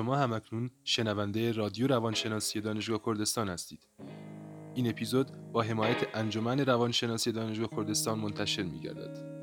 شما همکنون شنونده رادیو روانشناسی دانشگاه کردستان هستید. این اپیزود با حمایت انجمن روانشناسی دانشگاه کردستان منتشر می گردد.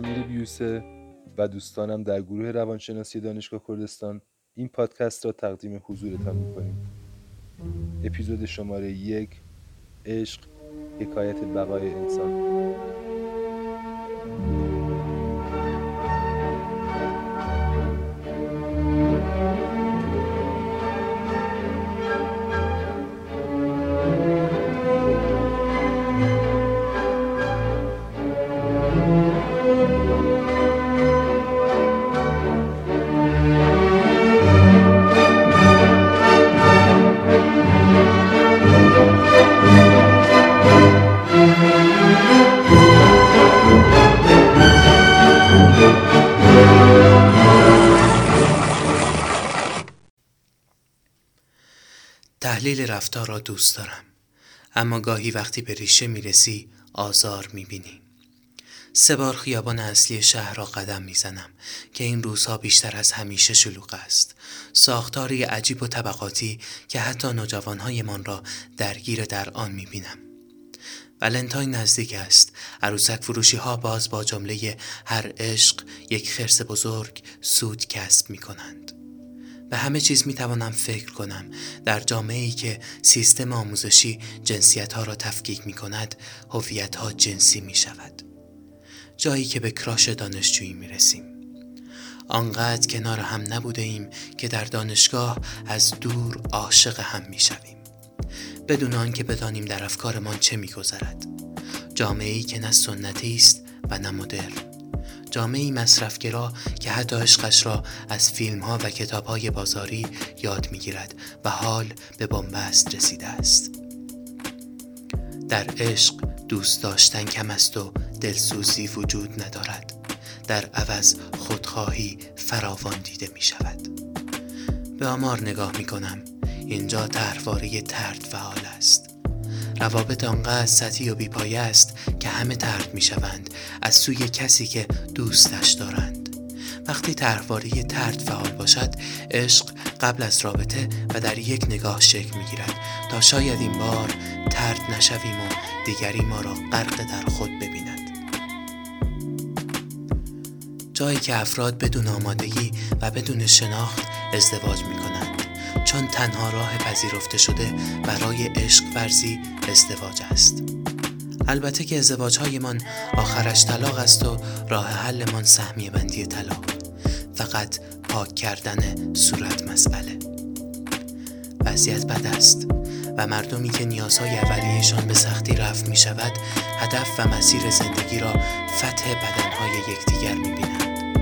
من امیر بیوسه و دوستانم در گروه روانشناسی دانشگاه کردستان این پادکست را تقدیم حضورتان می‌کنیم. اپیزود شماره یک عشق حکایت بقای انسان. تحلیل رفتار را دوست دارم. اما گاهی وقتی به ریشه می‌رسی آزار می‌بینی. سه بار خیابان اصلی شهر را قدم می‌زنم که این روزها بیشتر از همیشه شلوغ است. ساختاری عجیب و طبقاتی که حتی نوجوانهایمان را درگیر در آن می‌بینم. ولنتاین نزدیک است. عروسک فروشی ها باز با جمله هر عشق یک خرس بزرگ سود کسب می کنند. به همه چیز می توانم فکر کنم. در جامعه ای که سیستم آموزشی جنسیت ها را تفکیک می کند هویت ها جنسی می شود جایی که به کراش دانشجویی می رسیم آنقدر کنار هم نبوده ایم که در دانشگاه از دور عاشق هم می شویم بدون آنکه بدانیم در افکارمان چه میگذرد. جامعه ای که نه سنتی است و نه مدرن. جامعه مصرفگرا که حتی عشقش را از فیلم ها و کتاب های بازاری یاد می‌گیرد و حال به بنبست رسیده است. در عشق دوست داشتن کم است و دلسوزی وجود ندارد. در عوض خودخواهی فراوان دیده می شود به آمار نگاه می کنم اینجا تحرواره ترد فعال است. روابط آنقدر سطحی و بیپایه است که همه ترد می شوند از سوی کسی که دوستش دارند. وقتی طرحواره ترد فعال باشد عشق قبل از رابطه و در یک نگاه شکل می گیرد تا شاید این بار ترد نشویم و دیگری ما را غرق در خود ببیند. جایی که افراد بدون آمادگی و بدون شناخت ازدواج می کنند چون تنها راه پذیرفته شده برای عشق ورزی ازدواج است. البته که ازدواج من آخرش طلاق است و راه حلمان سهمیه بندی طلاق. فقط پاک کردن صورت مسئله. وضعیت بد است و مردمی که نیازهای اولیهشان به سختی رفت می شود هدف و مسیر زندگی را فتح بدنهای یکدیگر می بینند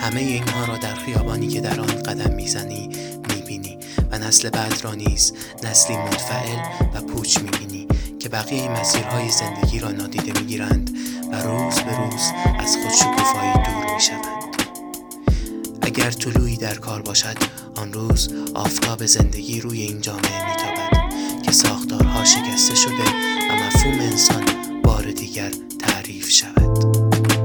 همه اینها را در خیابانی که در آن قدم می‌زنی می‌بینی و نسل بعد را نیز نسلی منفعل و پوچ می‌بینی. که بقیه مسیرهای زندگی را نادیده می‌گیرند و روز به روز از خود شکوفایی دور می‌شوند. اگر طلوعی در کار باشد آن روز آفتاب زندگی روی این جامعه میتابد که ساختارها شکسته شده و مفهوم انسان بار دیگر تعریف شود.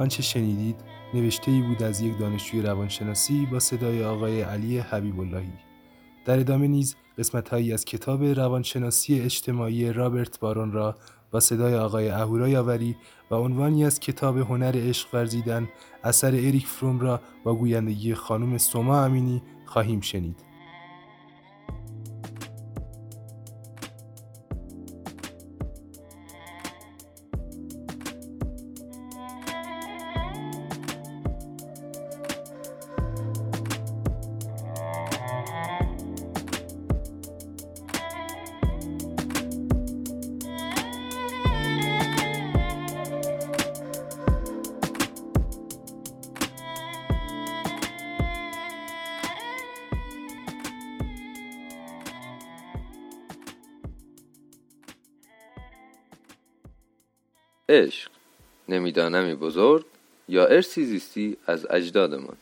آنچه شنیدید نوشته ای بود از یک دانشجوی روانشناسی با صدای آقای علی حبیب اللهی. در ادامه نیز قسمت هایی از کتاب روانشناسی اجتماعی رابرت بارون را با صدای آقای اهورا یاوری و عنوانی از کتاب هنر عشق ورزیدن اثر اریک فروم را با گویندگی خانم سوما امینی خواهیم شنید. عشق نمیدانمی بزرگ یا ارسی زیستی از اجدادمان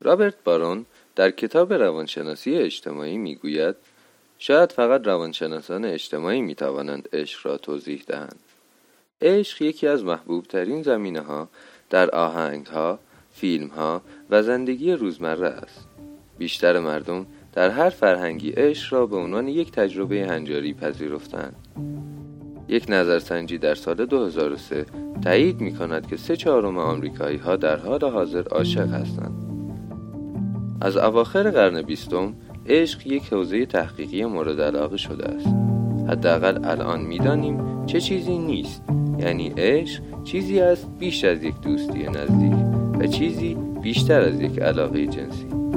رابرت بارون در کتاب روانشناسی اجتماعی می‌گوید شاید فقط روانشناسان اجتماعی می توانند عشق را توضیح دهند. عشق یکی از محبوب ترین زمینه ها در آهنگ ها، فیلم ها و زندگی روزمره است. بیشتر مردم در هر فرهنگی عشق را به عنوان یک تجربه هنجاری پذیرفتند. یک نظرسنجی در سال 2003 تایید می کند که سه چهارم آمریکایی ها در حال حاضر عاشق هستند. از اواخر قرن بیستم عشق یک حوزه تحقیقی مورد علاقه شده است. حداقل الان می‌دانیم چه چیزی نیست. یعنی عشق چیزی است بیش از یک دوستی نزدیک و چیزی بیشتر از یک علاقه جنسی.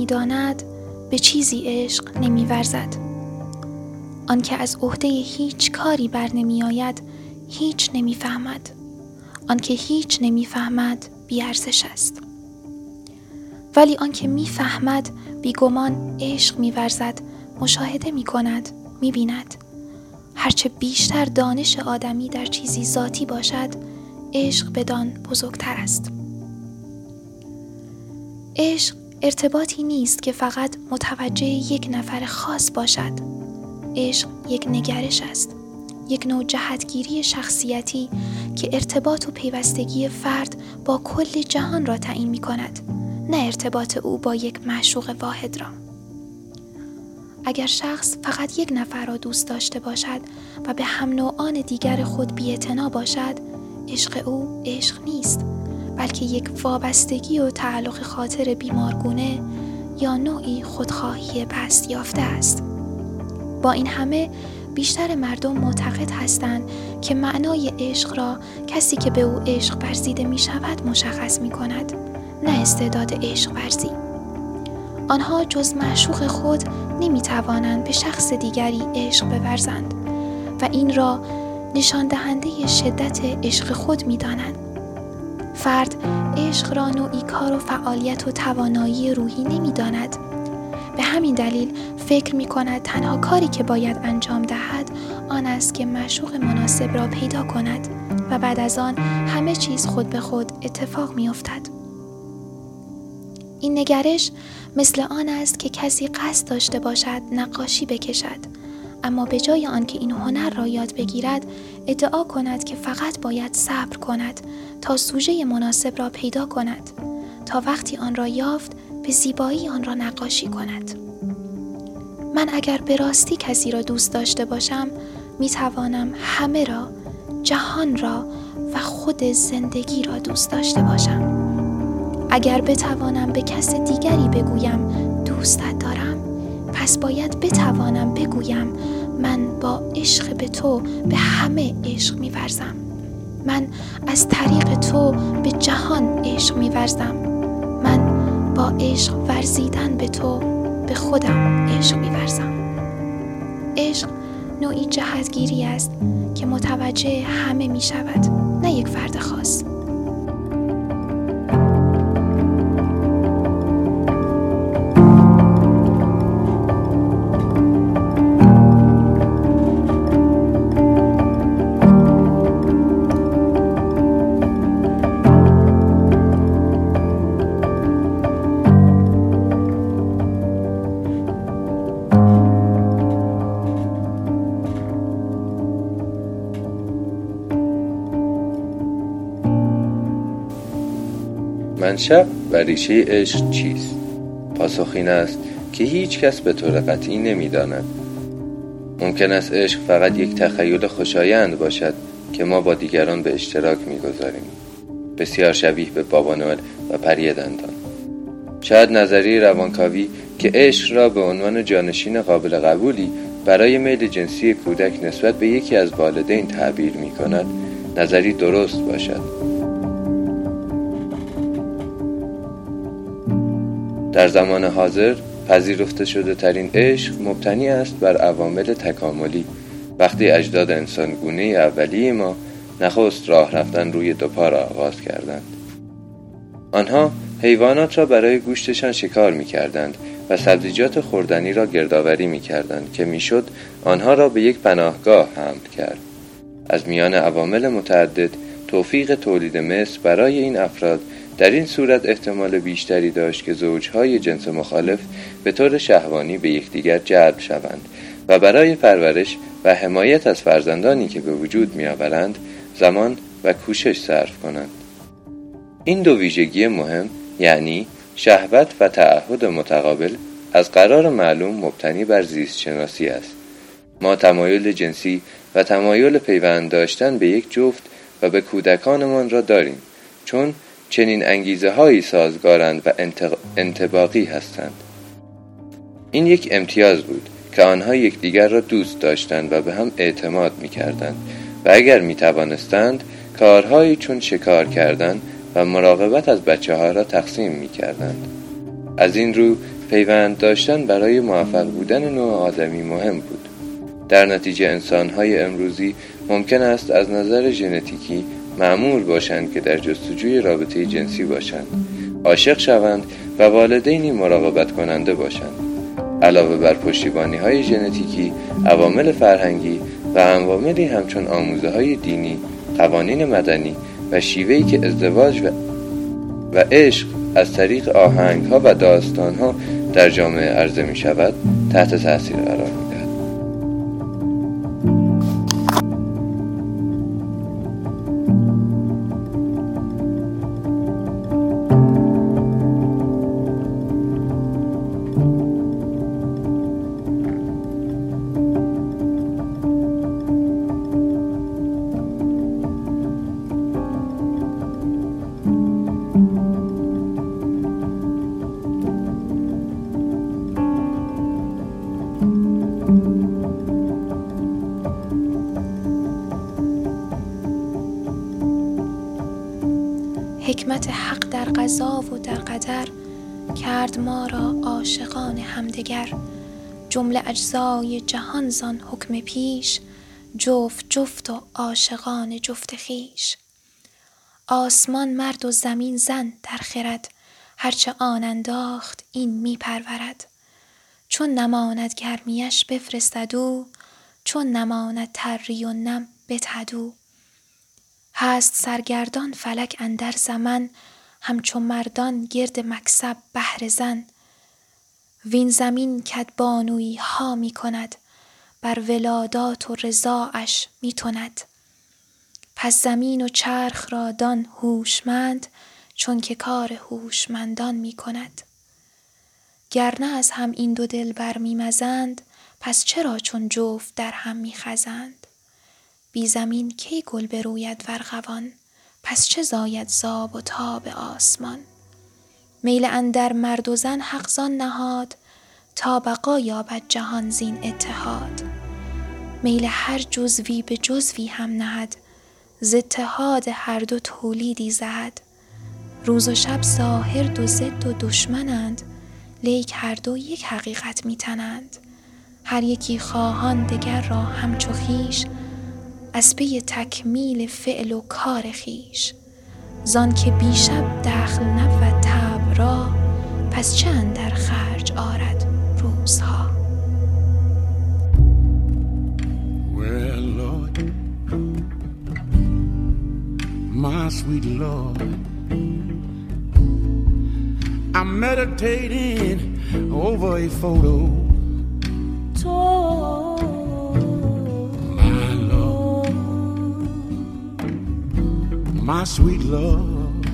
هیچ نمی‌داند به چیزی عشق نمیورزد. آنکه از عهده هیچ کاری بر نمی آید هیچ نمی‌فهمد. آنکه هیچ نمی‌فهمد بیارزش است. ولی آنکه می‌فهمد بیگمان عشق میورزد مشاهده می کند می بیند هرچه بیشتر دانش آدمی در چیزی ذاتی باشد عشق بدان بزرگتر است. عشق ارتباطی نیست که فقط متوجه یک نفر خاص باشد. عشق یک نگرش است. یک نوع جهتگیری شخصیتی که ارتباط و پیوستگی فرد با کل جهان را تعیین می کند نه ارتباط او با یک معشوق واحد را. اگر شخص فقط یک نفر را دوست داشته باشد و به هم نوعان دیگر خود بی‌اعتنا باشد عشق او عشق نیست. بلکه یک وابستگی و تعلق خاطر بیمارگونه یا نوعی خودخواهی پست یافته است با این همه بیشتر مردم معتقد هستند که معنای عشق را کسی که به او عشق ورزیده می شود مشخص می کند نه استعداد عشق ورزی آنها جز معشوق خود نمی توانند به شخص دیگری عشق بورزند و این را نشان دهنده شدت عشق خود می دانند. فرد عشق را نوعی کار و فعالیت و توانایی روحی نمی داند. به همین دلیل فکر می کند تنها کاری که باید انجام دهد آن است که مشوق مناسب را پیدا کند و بعد از آن همه چیز خود به خود اتفاق می افتد. این نگرش مثل آن است که کسی قصد داشته باشد نقاشی بکشد اما به جای آنکه این هنر را یاد بگیرد ادعا کند که فقط باید صبر کند تا سوژه مناسب را پیدا کند تا وقتی آن را یافت به زیبایی آن را نقاشی کند. من اگر به راستی کسی را دوست داشته باشم می توانم همه را جهان را و خود زندگی را دوست داشته باشم. اگر بتوانم به کس دیگری بگویم دوستت پس باید بتوانم بگویم من با عشق به تو به همه عشق میورزم. من از طریق تو به جهان عشق میورزم. من با عشق ورزیدن به تو به خودم عشق میورزم. عشق نوعی جهتگیری است که متوجه همه می شود نه یک فرد خاص. منشأ و ریشه عشق چیست؟ پاسخ این است که هیچ کس به طور قطعی نمی‌داند. ممکن است عشق فقط یک تخیل خوشایند باشد که ما با دیگران به اشتراک می‌گذاریم. بسیار شبیه به بابا نوئل و پری دندان. شاید نظریه روانکاوی که عشق را به عنوان جانشین قابل قبولی برای میل جنسی کودک نسبت به یکی از والدین تعبیر می کند نظری درست باشد. در زمان حاضر پذیرفته شده ترین عشق مبتنی است بر عوامل تکاملی. وقتی اجداد انسانگونه اولیه ما نخست راه رفتن روی دو پا را آغاز کردند. آنها حیوانات را برای گوشتشان شکار می کردند و سبزیجات خوردنی را گردآوری می کردند که می‌شد آنها را به یک پناهگاه حمل کرد. از میان عوامل متعدد توفیق تولید مثل برای این افراد در این صورت احتمال بیشتری داشت که زوجهای جنس مخالف به طور شهوانی به یکدیگر جلب شوند و برای پرورش و حمایت از فرزندانی که به وجود میآورند زمان و کوشش صرف کنند. این دو ویژگی مهم یعنی شهوت و تعهد متقابل از قرار معلوم مبتنی بر زیست شناسی است. ما تمایل جنسی و تمایل پیوند داشتن به یک جفت و به کودکانمان را داریم چون چنین انگیزه هایی سازگارند و انتباقی هستند این یک امتیاز بود که آنها یکدیگر را دوست داشتند و به هم اعتماد می کردند و اگر می توانستند کارهایی چون شکار کردن و مراقبت از بچه ها را تقسیم می کردند. از این رو پیوند داشتن برای موفق بودن نوع آدمی مهم بود در نتیجه انسانهای امروزی ممکن است از نظر ژنتیکی معمول باشند که در جستجوی رابطه جنسی باشند. عاشق شوند و والدینی مراقبت کننده باشند. علاوه بر پشتیبانی های ژنتیکی عوامل فرهنگی و عواملی همچون آموزه های دینی قوانین مدنی و شیوهی که ازدواج و, و عشق از طریق آهنگ ها و داستان ها در جامعه عرضه می شود تحت تاثیر قرار حکمت حق در قضا و در قدر کرد ما را عاشقان همدگر. جمله اجزای جهان زان حکم پیش جفت جفت و عاشقان جفت خیش آسمان مرد و زمین زن در خرد هرچه آن انداخت این می پرورد. چون نماند گرمیش بفرستد او چون نماند تری و نم بتدو هست سرگردان فلک اندر زمن همچو مردان گرد مکسب بهر زن. وین زمین بانوی ها می کند بر ولادات و رضاعش می تند. پس زمین و چرخ را دان هوشمند چون که کار هوشمندان می کند. گرنه از هم این دو دل بر می مزند پس چرا چون جفت در هم می خزند؟ بی زمین کی گل بروید ورغوان پس چه زاید زاب و تاب آسمان؟ میل اندر مرد و زن حق زان نهاد تا بقا یابد جهان زین اتحاد. میل هر جزوی به جزوی هم نهد ز اتحاد هر دو تولیدی زهد روز و شب ظاهر دو ضد و دشمنند لیک هر دو یک حقیقت میتنند. هر یکی خواهان دگر را همچو خویش از پی تکمیل فعل و کار خویش زان که بیشب دخل نبود طبع را پس چه اندر خرج آرد روزها. Well, Lord, my sweet Lord, I'm meditating over a photo. My sweet Lord,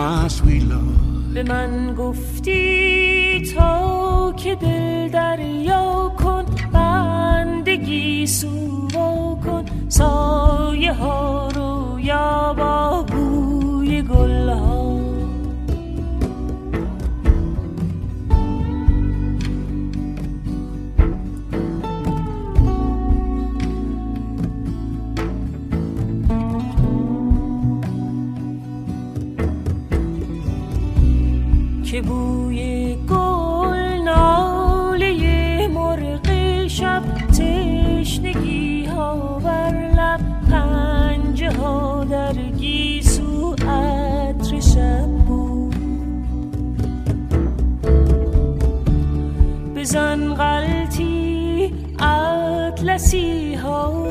my sweet Lord. به من گفتی تا که دل دریا کن بندگی سوا کن سایه ها رو یا که بوی گل ناله مرغ شب تشنگی ها بر لب پنجه ها در گیسو عطر شب بود. بزن غلطی اطلسی ها